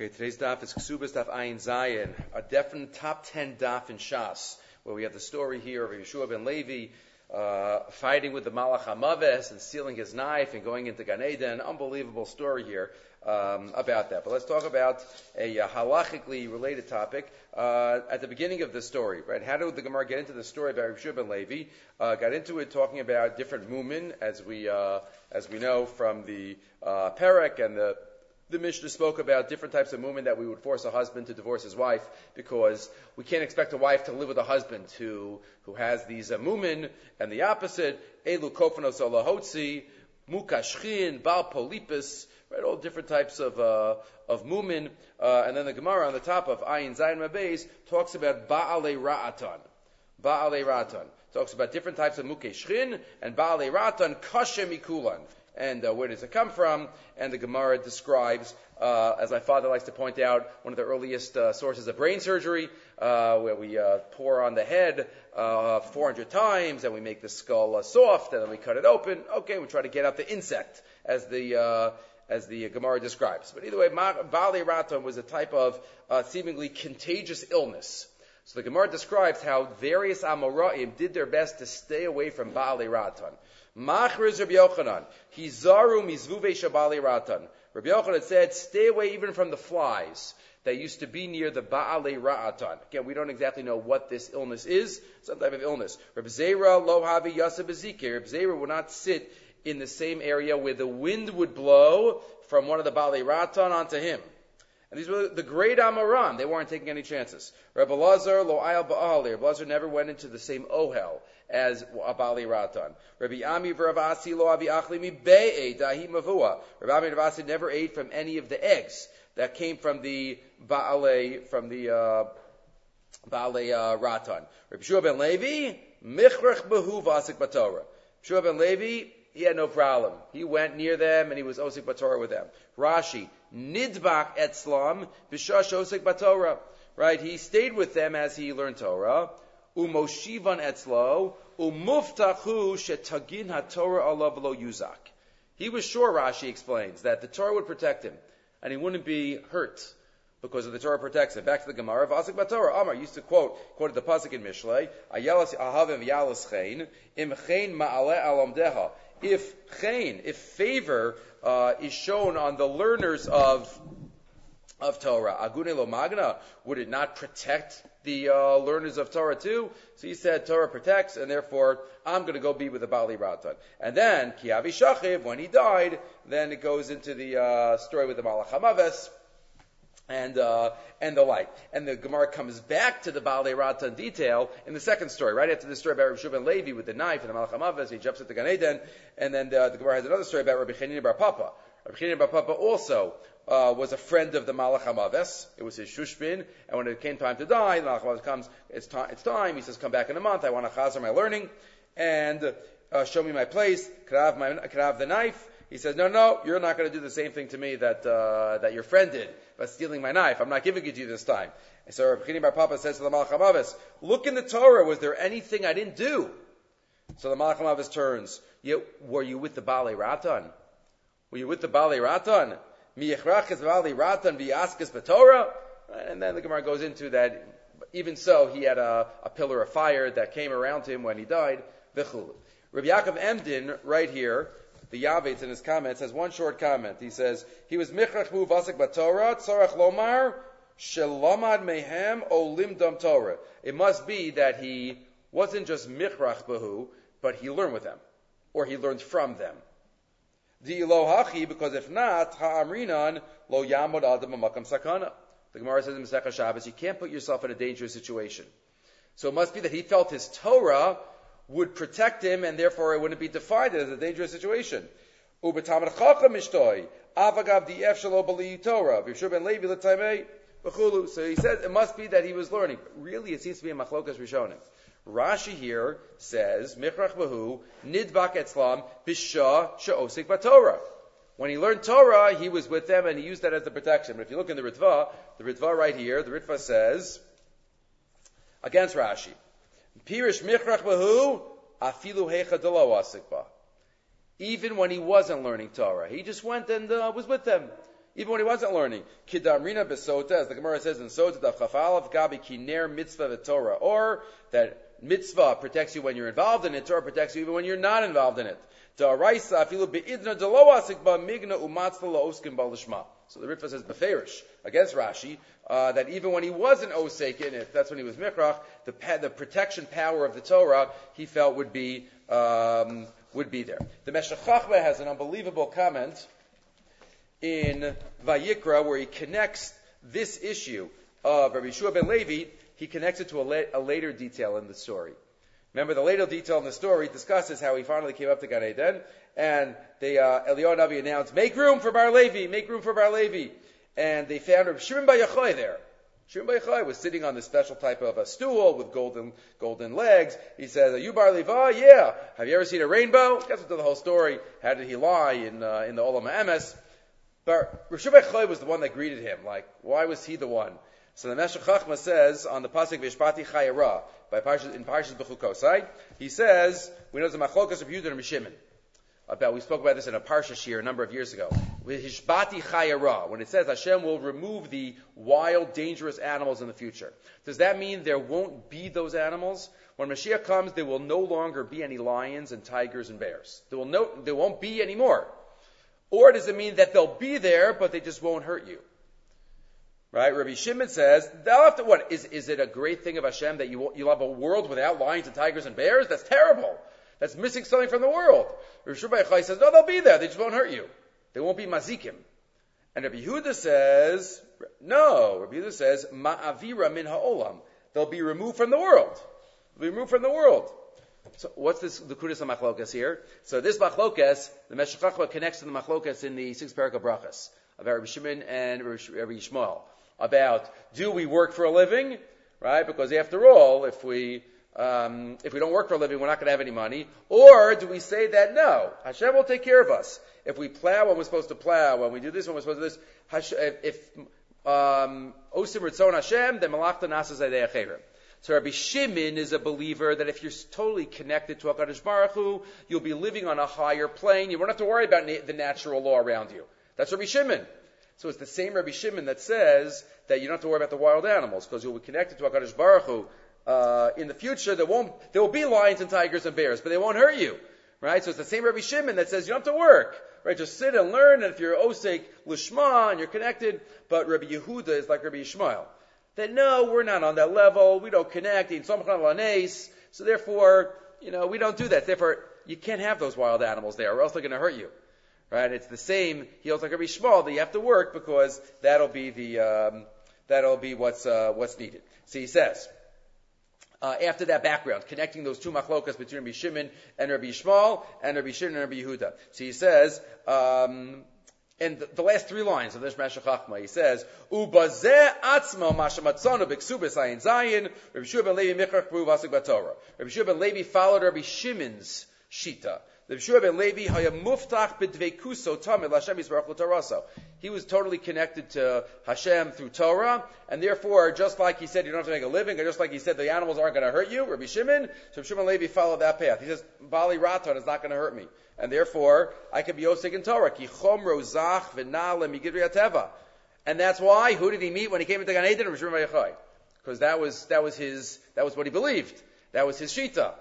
Okay, today's daf is Ksubas Daf Ayin Zayin, a definite top 10 daf in Shas, where we have the story here of Yeshua ben Levi uh, fighting with the Malach Hamaves and stealing his knife and going into Gan Eden. Unbelievable story here um, about that. But let's talk about a uh, halachically related topic uh, at the beginning of the story, right? How did the Gemara get into the story about Yeshua ben Levi? Uh, got into it talking about different mumin, as we uh, as we know from the uh, Perek and the the Mishnah spoke about different types of movement that we would force a husband to divorce his wife because we can't expect a wife to live with a husband who, who has these uh, mumin and the opposite, elu kofanos alahotzi, mukashchin, bal polipus, right, all different types of, uh, of mumin. Uh, and then the Gemara on the top of Ayin Zayin Mabeis talks about ba'ale ra'atan. Ba'ale ra'atan. Talks about different types of mukeshchin and ba'ale ra'atan kashem mikulan and uh, where does it come from? And the Gemara describes, uh, as my father likes to point out, one of the earliest uh, sources of brain surgery, uh, where we uh, pour on the head uh, 400 times, and we make the skull soft, and then we cut it open. Okay, we try to get out the insect, as the as the Gemara describes. But either way, Bali Raton was a type of seemingly contagious illness. So the Gemara describes how various Amoraim did their best to stay away from Bali Raton. Machriz Rabbi Yochanan. Hizaru mizvuve shabali ratan. Rabbi Yochanan said, stay away even from the flies that used to be near the Ba'ale Ra'atan. Again, we don't exactly know what this illness is, some type of illness. Rabbi Zera lo havi yasa bezikir. Rabbi Zera would not sit in the same area where the wind would blow from one of the Ba'ale Ra'atan onto him. And these were the great Amoraim. They weren't taking any chances. Rabbi Lazar lo ayal ba'ali. Rabbi Lazar never went into the same ohel as Abali Ratan. Rabbi Ami v'Ravasi lo avi achli mi be'e dahi mavua. Rabbi Ami Ravasi never ate from any of the eggs that came from the Baale, from the, uh, Baale, uh, Ratan. Rabbi Shua ben Levi, michrech behu vasik batorah. Shua ben Levi, he had no problem. He went near them and he was osik batorah with them. Rashi, Nidbach etzlam b'shash osik batorah. Right? He stayed with them as he learned Torah umoshivan etzlo, umuftachu shetagin haTorah alav lo yuzak. He was sure, Rashi explains, that the Torah would protect him, and he wouldn't be hurt because of the Torah protects him. Back to the Gemara, Vasik Batorah, Amar used to quote, quoted the pasuk in Mishlei, Ayalas ahavim yalas chen, im chen ma'ale alomdeha. If chen, if favor uh, is shown on the learners of of Torah. Agune lo magna, would it not protect the uh, learners of Torah too? So he said Torah protects, and therefore I'm going to go be with the Bali Ratan. And then Kiavi Shachiv, when he died, then it goes into the uh, story with the Malach. And uh, and the like, and the Gemara comes back to the Baalei Ratan detail in the second story, right after the story about Rabbi Shubin Levi with the knife and the Malach Hamaves, he jumps at the Gan Eden, and then the, the Gemara has another story about Rabbi Chanina Bar Papa. Rabbi Chanina Bar Papa also uh, was a friend of the Malach Hamaves. It was his shushbin, and when it came time to die, the Malach Hamaves comes, it's, time, it's time, he says, come back in a month, I want to chazer my learning, and uh, show me my place, could I, have my, could I have the knife? He says, no, no, you're not going to do the same thing to me that, uh, that your friend did by stealing my knife. I'm not giving it to you this time. And so Rabbi Bar Papa says to the Malach Hamaves, look in the Torah, was there anything I didn't do? So the Malach Hamaves turns, were you with the Baalei Ratan? Were you with the Baalei Ratan? Mi echrachiz Bali Ratan And then the Gemara goes into that. Even so, he had a, a pillar of fire that came around him when he died. V'chul. Rabbi Yaakov Emden, right here, the Yavetz in his comments, has one short comment. He says, he was michrach hu vasik batorah, tzarach lomar, shelomad mehem olim dam Torah. It must be that he wasn't just michrach bahu, but he learned with them, or he learned from them. The hachi, because if not, ha'amrinan lo yamod adam makam sakana. The Gemara says in Masechah Shabbos, you can't put yourself in a dangerous situation. So it must be that he felt his Torah would protect him, and therefore it wouldn't be defined as a dangerous situation. So he says it must be that he was learning. Really, it seems to be a machlokas rishonim. Rashi here says, Nidbak Etzlam. When he learned Torah, he was with them and he used that as the protection. But if you look in the Ritva, the Ritva right here, the Ritva says, against Rashi, Pirish Bahu, Afilu Hecha. Even when he wasn't learning Torah, he just went and uh, was with them. even when he wasn't learning. Kidamrina besota, as the Gemara says in Sota, the chafalav gabi kiner mitzvah Torah, or that mitzvah protects you when you're involved in it, Torah protects you even when you're not involved in it. So the Ritva says beferish against Rashi uh, that even when he wasn't osek in it, that's when he was mikrach. The, the protection power of the Torah he felt would be um, would be there. The Meshech has an unbelievable comment in Vayikra where he connects this issue of Rabbi Yeshua ben Levi, he connects it to a, la- a, later detail in the story. Remember, the later detail in the story discusses how he finally came up to Gan Eden, and the uh, Eliyahu Navi announced, "Make room for Bar Levi, make room for Bar Levi," and they found Rabbi Shimon Bar Yochai there. Shimon Bar Yochai was sitting on this special type of a stool with golden golden legs. He says, "Are you Bar Levi? Yeah. Have you ever seen a rainbow?" Into the whole story. How did he lie in uh, in the Olam Emes? But Rashi Choy was the one that greeted him. Like, why was he the one? So the Meshech Chachma says on the pasuk Vishpati Chayera by Parshas, in Parshas Bechukosai, he says we know the Machlokas of Yudah and Mishimon. About we spoke about this in a Parsha here a number of years ago. With Hishbati Chayera, when it says Hashem will remove the wild, dangerous animals in the future, does that mean there won't be those animals? When Mashiach comes, there will no longer be any lions and tigers and bears. There will no, there won't be any more. Or does it mean that they'll be there, but they just won't hurt you? Right? Rabbi Shimon says, they'll have to, what, is, is it a great thing of Hashem that you, you'll have a world without lions and tigers and bears? That's terrible. That's missing something from the world. Rabbi Shimon says, no, they'll be there. They just won't hurt you. They won't be mazikim. And Rabbi Yehuda says, no. Rabbi Yehuda says, ma'avira min ha'olam. They'll be removed from the world. They'll be removed from the world. So what's this of machlokas here? So this machlokas, the Meshech Chachma connects to the machlokas in the six parak of brachas about Rabbi Shimon and Rabbi Yishmael about do we work for a living, right? Because after all, if we um, if we don't work for a living, we're not going to have any money. Or do we say that no, Hashem will take care of us if we plow when we're supposed to plow, when we do this when we're supposed to do this. If um, osim ritzon Hashem, then malachta nasas. So Rabbi Shimon is a believer that if you're totally connected to HaKadosh Baruch Hu, you'll be living on a higher plane. You won't have to worry about na- the natural law around you. That's Rabbi Shimon. So it's the same Rabbi Shimon that says that you don't have to worry about the wild animals because you'll be connected to HaKadosh Baruch Hu. Uh, in the future, there won't, there will be lions and tigers and bears, but they won't hurt you. Right? So it's the same Rabbi Shimon that says you don't have to work. Right? Just sit and learn, and if you're Osek Lishma and you're connected, but Rabbi Yehuda is like Rabbi Yishmael that no, we're not on that level, we don't connect, so therefore, you know, we don't do that. Therefore, you can't have those wild animals there, or else they're going to hurt you. Right? It's the same. He also like Rabbi Shmuel that you have to work because that'll be the um, that'll be what's uh, what's needed. So he says. Uh, after that background, connecting those two machlokas between Rabbi Shimon and Rabbi Shmuel, and Rabbi Shimon and Rabbi Yehuda. So he says, um, and the, the, last three lines of this Meshech Chachma, he says, "Ubazeh atzmo mashamatzonu b'ksubas ayin zayin." Rabbi Shua Levi michach. Rabbi Shua Levi followed Rabbi Shimon's shita. Rabbi Shua ben Levi haya muftach Hashem. He was totally connected to Hashem through Torah, and therefore, just like he said, you don't have to make a living, or just like he said, the animals aren't going to hurt you, Rabbi Shimon, so Rabbi Shimon Levi followed that path. He says, Bali Raton is not going to hurt me and therefore I can be Osik in Torah. Ki chom rozach And that's why, who did he meet when he came into Gan Eden? Because that was, that was his, that was what he believed. That was his Shita.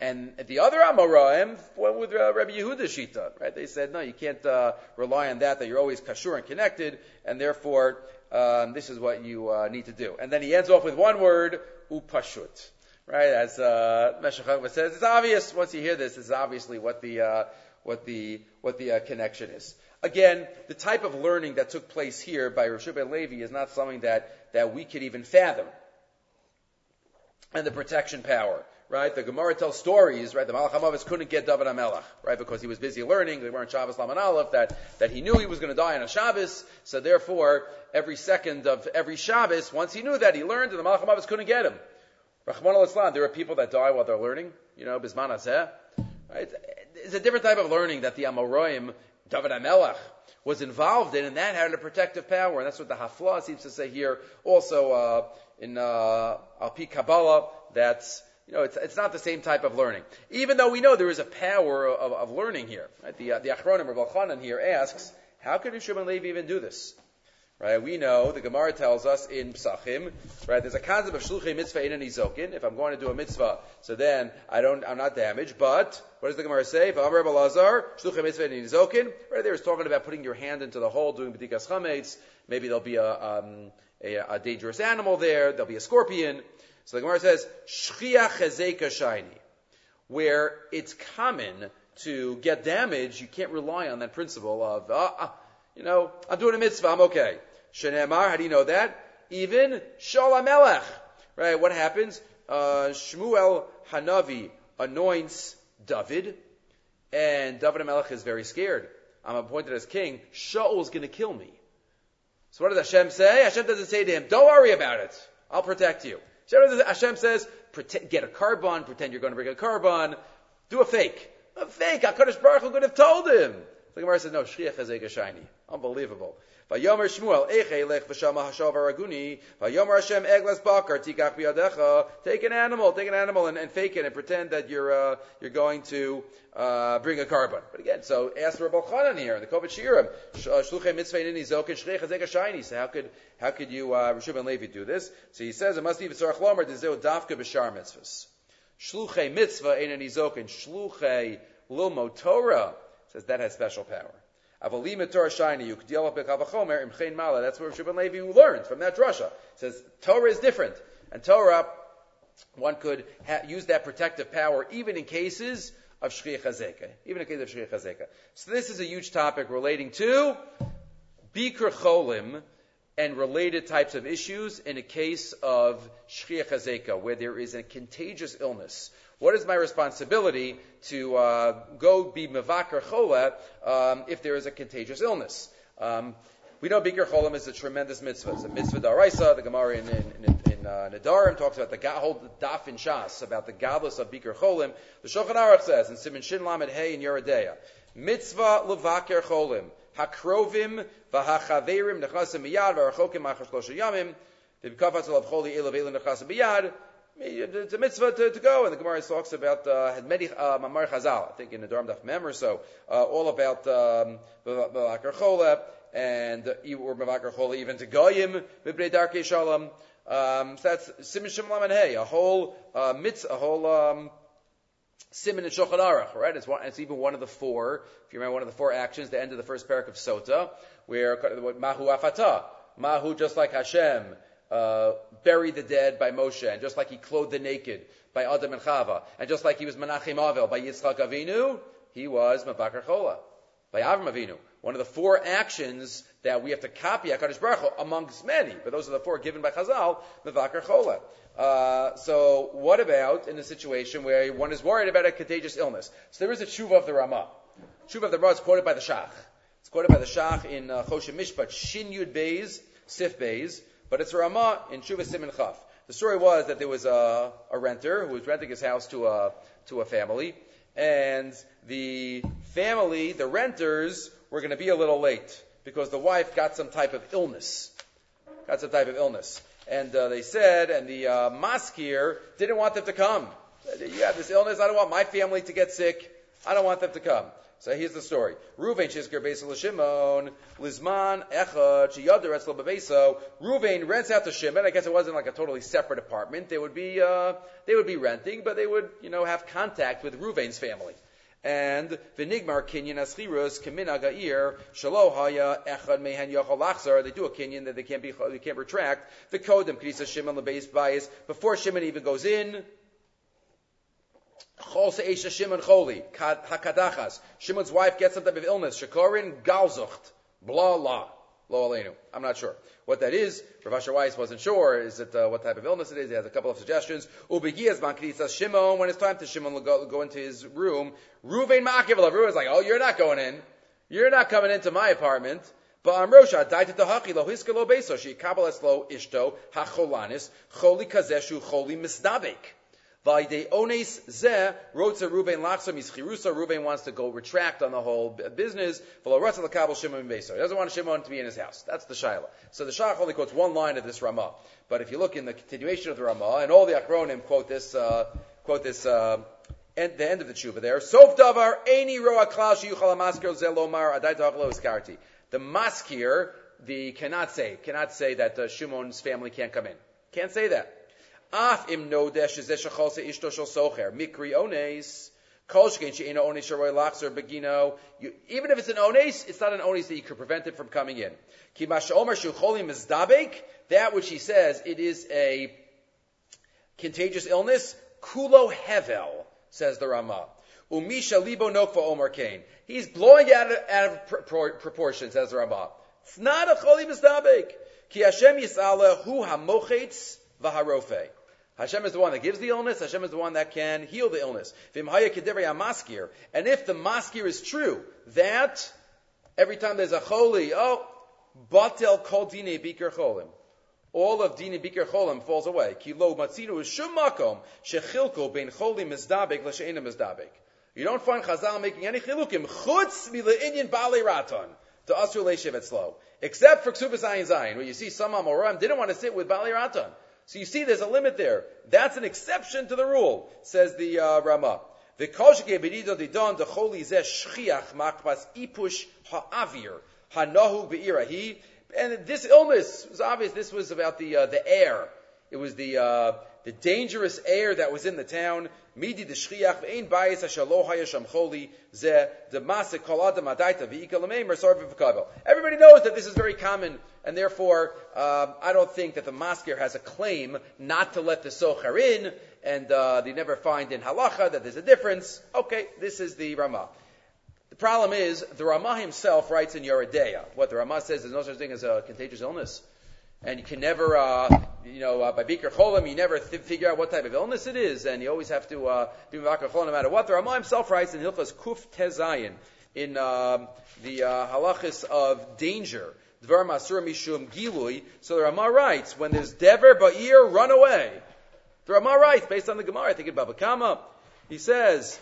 And the other Amoraim went with uh, Rabbi Yehuda's Shita, right? They said, no, you can't uh, rely on that, that you're always kashur and connected, and therefore, um, this is what you uh, need to do. And then he ends off with one word, upashut right? As uh, Meshech says, it's obvious once you hear this. it's obviously what the uh, what the what the uh, connection is. Again, the type of learning that took place here by Rosh ben Levi is not something that that we could even fathom. And the protection power, right? The Gemara tells stories, right? The Malach HaMavis couldn't get David HaMelech, right? Because he was busy learning. They weren't Shabbos Laman Aleph, that, that he knew he was going to die on a Shabbos. So therefore, every second of every Shabbos, once he knew that, he learned, and the Malach HaMavis couldn't get him. Rachmana litzlan, there are people that die while they're learning, you know, Bisman. Right? It's a different type of learning that the Amoraim, David HaMelech, was involved in, and that had a protective power, and that's what the Hafla seems to say here. Also, uh, in uh, Alpi Kabbalah, that's you know, it's, it's not the same type of learning. Even though we know there is a power of, of learning here. Right? The, uh, the Achronim, Rav Chanan here asks, How could Shimon Levi even do this? Right? We know the Gemara tells us in Psachim, right? There's a concept of shluchei mitzvah in an izokin. If I'm going to do a mitzvah, so then I don't, I'm not damaged. But what does the Gemara say? Rebbe Lazar, shluchei mitzvah in an izokin. Right there is talking about putting your hand into the hole, doing b'dikas chametz. Maybe there'll be a, um, a, a, dangerous animal there. There'll be a scorpion. So the Gemara says shchia chezeka shiny, where it's common to get damaged. You can't rely on that principle of. Uh, you know, I'm doing a mitzvah, I'm okay. Shenemar, how do you know that? Even Shaul Melech. Right, what happens? Uh, Shmuel Hanavi anoints David, and David Melech is very scared. I'm appointed as king. Shaul's going to kill me. So what does Hashem say? Hashem doesn't say to him, don't worry about it. I'll protect you. Hashem says, get a carbon, pretend you're going to bring a carbon, do a fake. A fake. HaKadosh Baruch Hu could have told him. The Gemara says, no, Shriach Hazega Shiny. Unbelievable. Vayomer Shmuel, Echelech v'shama hashav. Vayomer Hashem eglas bakar tikach biyadecha. Take an animal, take an animal and, and fake it and pretend that you're uh, you're going to uh, bring a korban. But again, so ask Rabbi Chanan here in the Kovetz Shiurim. Uh, Shluchei mitzvah in izok and shreich hazek shiny. So how could how could you uh, Rishub and Levi do this? So he says it must be v'tzarach lomer dezeu dafka b'shar mitzvahs. Shluchei mitzvah in an izok and shluchei lilmo Torah says that has special power. Avalim Torah shiny yukdiel bekavachomer imchein mala. That's where Shimon Levi learned from that. It says Torah is different, and Torah one could ha- use that protective power even in cases of shriach hazeka, even in case of shriach hazeka. So this is a huge topic relating to bikur cholim and related types of issues in a case of shriach hazeka, where there is a contagious illness what is my responsibility to uh, go be mevakar chola um, if there is a contagious illness? Um, we know Bikur Cholim is a tremendous mitzvah. It's a mitzvah daraisa. The Gemara in, in, in, in uh, Nedarim talks about the whole daf in Shas about the godless of Bikur Cholim. The Shulchan Aruch says in Simon Shin Lamed Hey in Yoreh De'ah, mitzvah levaker cholim hakrovim v'hachaverim nechasim miyad v'archokim achar shlosha yamim v'bikafatz olav choli elav elim nechasim miyad it's a mitzvah to, to go, and the Gemara talks about uh, Medi uh, Chazal, I think in the Dharm Daf Mem or so, uh, all about um, Bavakar and or Bavakar Chola even to Goyim Bibnei Darkei Shalom. Um, so that's Simin Shem Laman Hey, a whole uh, mitzvah, a whole um, and Shulchan Aruch, right? It's, one, it's even one of the four. If you remember, one of the four actions, the end of the first parak of Sota, where Mahu Afata, Mahu just like Hashem uh, buried the dead by Moshe, and just like he clothed the naked by Adam and Chava, and just like he was Menachem Avel by Yitzchak Avinu, he was Mabakar Chola by Avram Avinu. One of the four actions that we have to copy HaKadosh Baruch Hu, amongst many, but those are the four given by Chazal, Mavakar Chola. Uh, so what about in a situation where one is worried about a contagious illness? So there is a tshuva of the Ramah. Tshuva of the Ramah is quoted by the Shach. It's quoted by the Shach in uh, Choshen Mishpat, Shin Yud Beis, Sif Beis, but it's Ramah in Shuvah Simon Chaf. The story was that there was a, a renter who was renting his house to a, to a family, and the family, the renters, were going to be a little late because the wife got some type of illness. Got some type of illness. And uh, they said, and the uh, maskir didn't want them to come. You have this illness, I don't want my family to get sick. I don't want them to come. So here's the story. Ruvain Shizker Beisel Shimon, Lizman Echad, Shiyadar Etzlo Bebeso. Ruvain rents out to Shimon. I guess it wasn't like a totally separate apartment. They would be, uh, they would be renting, but they would, you know, have contact with Ruvain's family. And Vinigmar Kinyan Aschirus Kamina Gair Shalohaya Echad Mehen Yochal Achzar. They do a Kinyan that they can't be they can't retract. The Kodem Krisa Shimon Lebeis Bias before Shimon even goes in. Chol se'esha Shimon choli, hakadachas. Shimon's wife gets some type of illness. Shekorin galzucht. Blah, la. Lo aleinu. I'm not sure. What that is, Rav Asher Weiss wasn't sure. Is it uh, what type of illness it is? He has a couple of suggestions. Ubegiyas bankritzas Shimon. When it's time to Shimon go, go into his room, Ruvain ma'akiv Ruvain's like, oh, you're not going in. You're not coming into my apartment. But Amrosha died to Hachi lo hiska lo beso she kabalas lo ishto hacholanis choli kazeshu choli misdabek. Vayde ones ze rotza Ruben lachsa mischirusa. Ruben wants to go retract on the whole business. Shimon. He doesn't want Shimon to be in his house. That's the shaila. So the Shach only quotes one line of this Ramah. But if you look in the continuation of the Ramah, and all the Achronim quote this, uh, quote this. Uh, the end of the tshuva there. Sof davar eni roa klal sheyuchal amasker zelomar adai iskarti. The maskir, the cannot say, cannot say that uh, Shimon's family can't come in. Can't say that. Af im nodesh ishto shel socher mikri ones. Even if it's an ones, it's not an ones that you could prevent it from coming in. That which he says, it is a contagious illness, kulo hevel, says the Rama. Umisha libo nokva omar kain. He's blowing out of, out of proportion, says the Rama. It's not a choli mizdabek. Ki Hashem yisala hu hamochetz v'harofe. Hashem is the one that gives the illness. Hashem is the one that can heal the illness. And if the maskir is true, that every time there's a choli, oh, batel kol dine biker cholim. All of dine biker cholim falls away. Matzinu is shum makom shechilko bein cholim mizdabek l'she'ena mizdabek. You don't find Chazal making any chilukim chutz Indian bali raton to asur le'shevet slow, except for ksubas ayin zayin, where you see some amoram didn't want to sit with bali raton. So you see there's a limit there. That's an exception to the rule, says the uh, Rama. The koshke bedido didon the zeh shchiach makpas ipush ha'avir be'irahi. And this illness was obvious. This was about the uh, the air. It was the uh, the dangerous air that was in the town. Midi the shchiach bayis hayasham choli ze masik kol adam adaita sarv Everybody knows that this is very common, and therefore uh, I don't think that the maskir has a claim not to let the socher in, and uh, they never find in halacha that there's a difference. Okay, this is the Ramah. The problem is the Ramah himself writes in Yoreh De'ah. What the Ramah says is no such thing as a contagious illness and you can never, uh, you know, uh, by Biker Cholim, you never th- figure out what type of illness it is, and you always have to uh, be Biker Cholim no matter what. The Ramah himself writes in Hilchas Kuf Tezayin, in um, the uh, halachis of danger, Dvar Masur Mishum Gilui. So the Ramah writes, when there's Dever Ba'ir, run away. The Ramah writes, based on the Gemara, I think in Baba Kama, he says,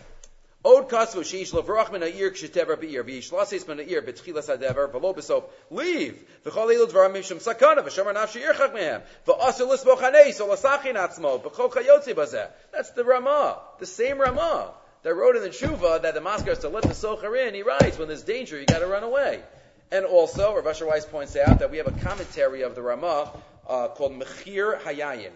Od kasvu sheish lavrach min ha'ir kshetever be'ir v'ish lasis min ha'ir b'tchilas ha'dever v'lo b'sof. Leave. V'chol eilu dvaram mishum sakana v'shomer nafshi yirchak mehem. V'asu lisbo chanei so lasachin atzmo v'chol chayotzi bazeh. That's the Ramah the same Ramah that wrote in the Tshuva that the Maskar is to let the Socher in he writes when there's danger you got to run away. And also Rav Asher Weiss points out that we have a commentary of the Ramah uh, called Mechir Hayayin.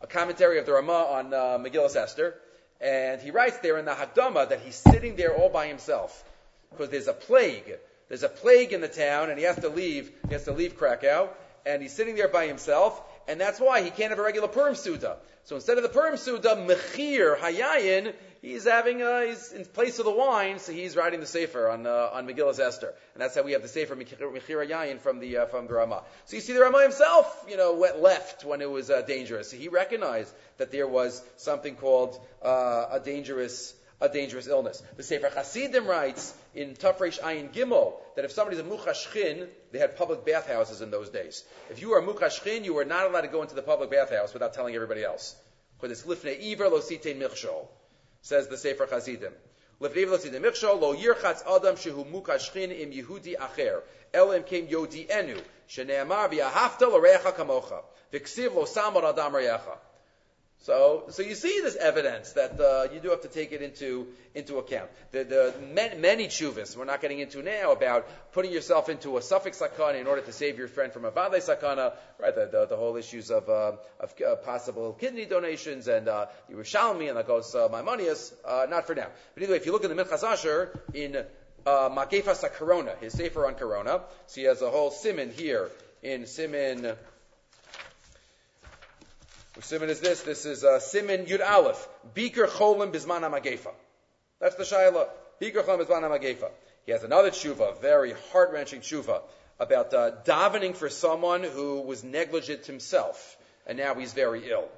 A commentary of the Ramah on uh, Megillah Esther and he writes there in the Hakdama that he's sitting there all by himself because there's a plague. There's a plague in the town, and he has to leave. He has to leave Krakow, and he's sitting there by himself, and that's why he can't have a regular Purim Suda. So instead of the Purim Suda, Mechir Hayayin, he's having a, he's in place of the wine, so he's writing the Sefer on uh, on Megillah Esther, and that's how we have the Sefer Mechir Yayin from the uh, from the Ramah. So you see, the Ramah himself, you know, went left when it was uh, dangerous. He recognized that there was something called uh, a dangerous a dangerous illness. The Sefer Hasidim writes in Tafresh Ayin Gimel that if somebody's a muchashchin, they had public bathhouses in those days. If you were a muchashchin, you were not allowed to go into the public bathhouse without telling everybody else. Because it's lifnei iver lo sitein milchshol says the Sefer Chassidim. iver lo michshol lo yirchatz adam shehu mukashchin im Yehudi acher el im kem yodi enu sheneamar v'ahavta l'recha kamocha v'ksiv lo samar adam recha so, so you see this evidence that uh, you do have to take it into into account. The, the many, many chuvas we're not getting into now about putting yourself into a suffix sakana in order to save your friend from a vade sakana, right? The, the, the whole issues of, uh, of uh, possible kidney donations and uh, Yerushalmi and that goes uh, Maimonius, uh, not for now. But anyway, if you look in the Minchas Asher in uh, Magefa Sakarona, his sefer on Corona, so he has a whole simon here in simon. Simon is this? This is uh, simon Yud Aleph. Beaker cholim bisman amagefa. That's the shayla. Beaker cholim bisman amagefa. He has another tshuva, very heart wrenching tshuva, about uh, davening for someone who was negligent himself, and now he's very ill.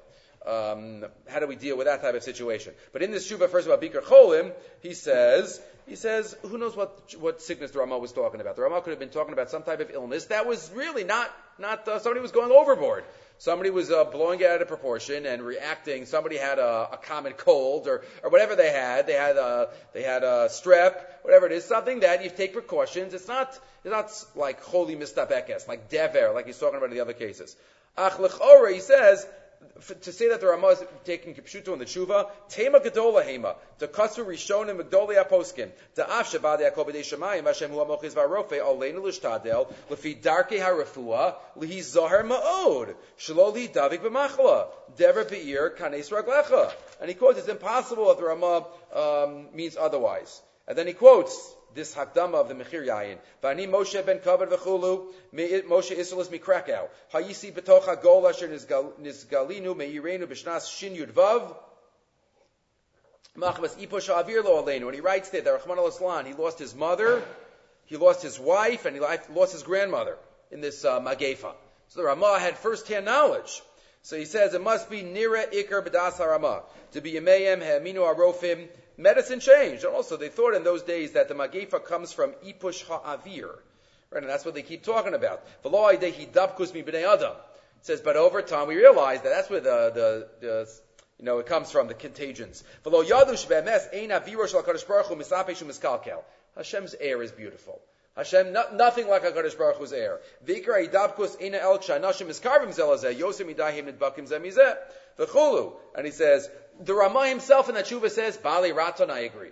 Um, how do we deal with that type of situation? But in this tshuva, first about Beaker Cholim, he says, he says, who knows what, what sickness the Rama was talking about? The Rama could have been talking about some type of illness that was really not, not, uh, somebody was going overboard somebody was uh, blowing it out of proportion and reacting. Somebody had a, a common cold or, or whatever they had. They had a, they had a strep, whatever it is. Something that you take precautions. It's not, it's not like holy mistabekes, like dever, like he's talking about in the other cases. Ach lechora, he says, to say that the Ramah is taking Kipshuto in the Tshuva, Tema Gedola Hema, the Katsu Rishonim Megdoli Aposkim, the Af Shabbat Yaakov Shemayim, Hashem Hu Amochiz Varofe, Aleinu L'Shtadel, Lefi Darke HaRefua, Lihi Zohar Ma'od, Shaloli Davik B'machla, Dever Be'ir Kanes Raglecha. And he quotes, it's impossible that the Ramah um, means otherwise. And then he quotes, this hakdama of the Mechir Yayin. Vani Moshe ben Kavod v'chulu, Moshe Israelis mi Krakow. Hayisi betoch hagol asher nizgalinu meirenu b'shnas shin yud vav. Machmas iposh avir lo aleinu. And he writes there that Rahman al he lost his mother, he lost his wife, and he lost his grandmother in this uh, Magefa. So the Ramah had first-hand knowledge. So he says it must be nira ikar b'das Ramah to be yemeim ha'aminu arofim medicine changed. And also, they thought in those days that the Magifa comes from Ipush Ha'avir. Right, and that's what they keep talking about. It says, but over time we realize that that's where the, the, the you know, it comes from, the contagions. Hashem's air is beautiful. Hashem, no, nothing like HaKadosh Baruch Hu's air. Vikra idabkus ina el kshanashim iskarvim zelazeh, yosim idahim nidbakim zemizeh. V'chulu. And he says, the Ramah himself in that Tshuva says, Bali Ratan, I agree.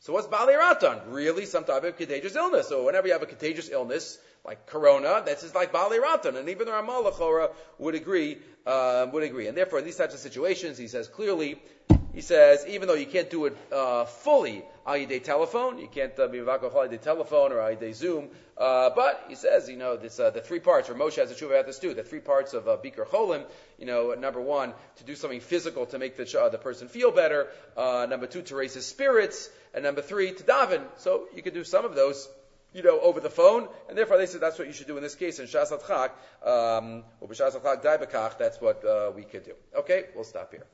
So what's Bali Ratan? Really some type of contagious illness. So whenever you have a contagious illness, like corona, that's just like Bali Ratan. And even the Ramah Lachora would agree, um, would agree. And therefore, in these types of situations, he says clearly, he says, even though you can't do it uh, fully day telephone, you can't uh, be on day telephone or day Zoom, uh, but he says, you know, this, uh, the three parts, Or Moshe has a tshuva about this too, the three parts of uh, Bikur Cholim, you know, number one, to do something physical to make the, uh, the person feel better, uh, number two, to raise his spirits, and number three, to daven. So you could do some of those you know, over the phone, and therefore they said that's what you should do in this case in Shas Chak, um, that's what uh, we could do. Okay, we'll stop here.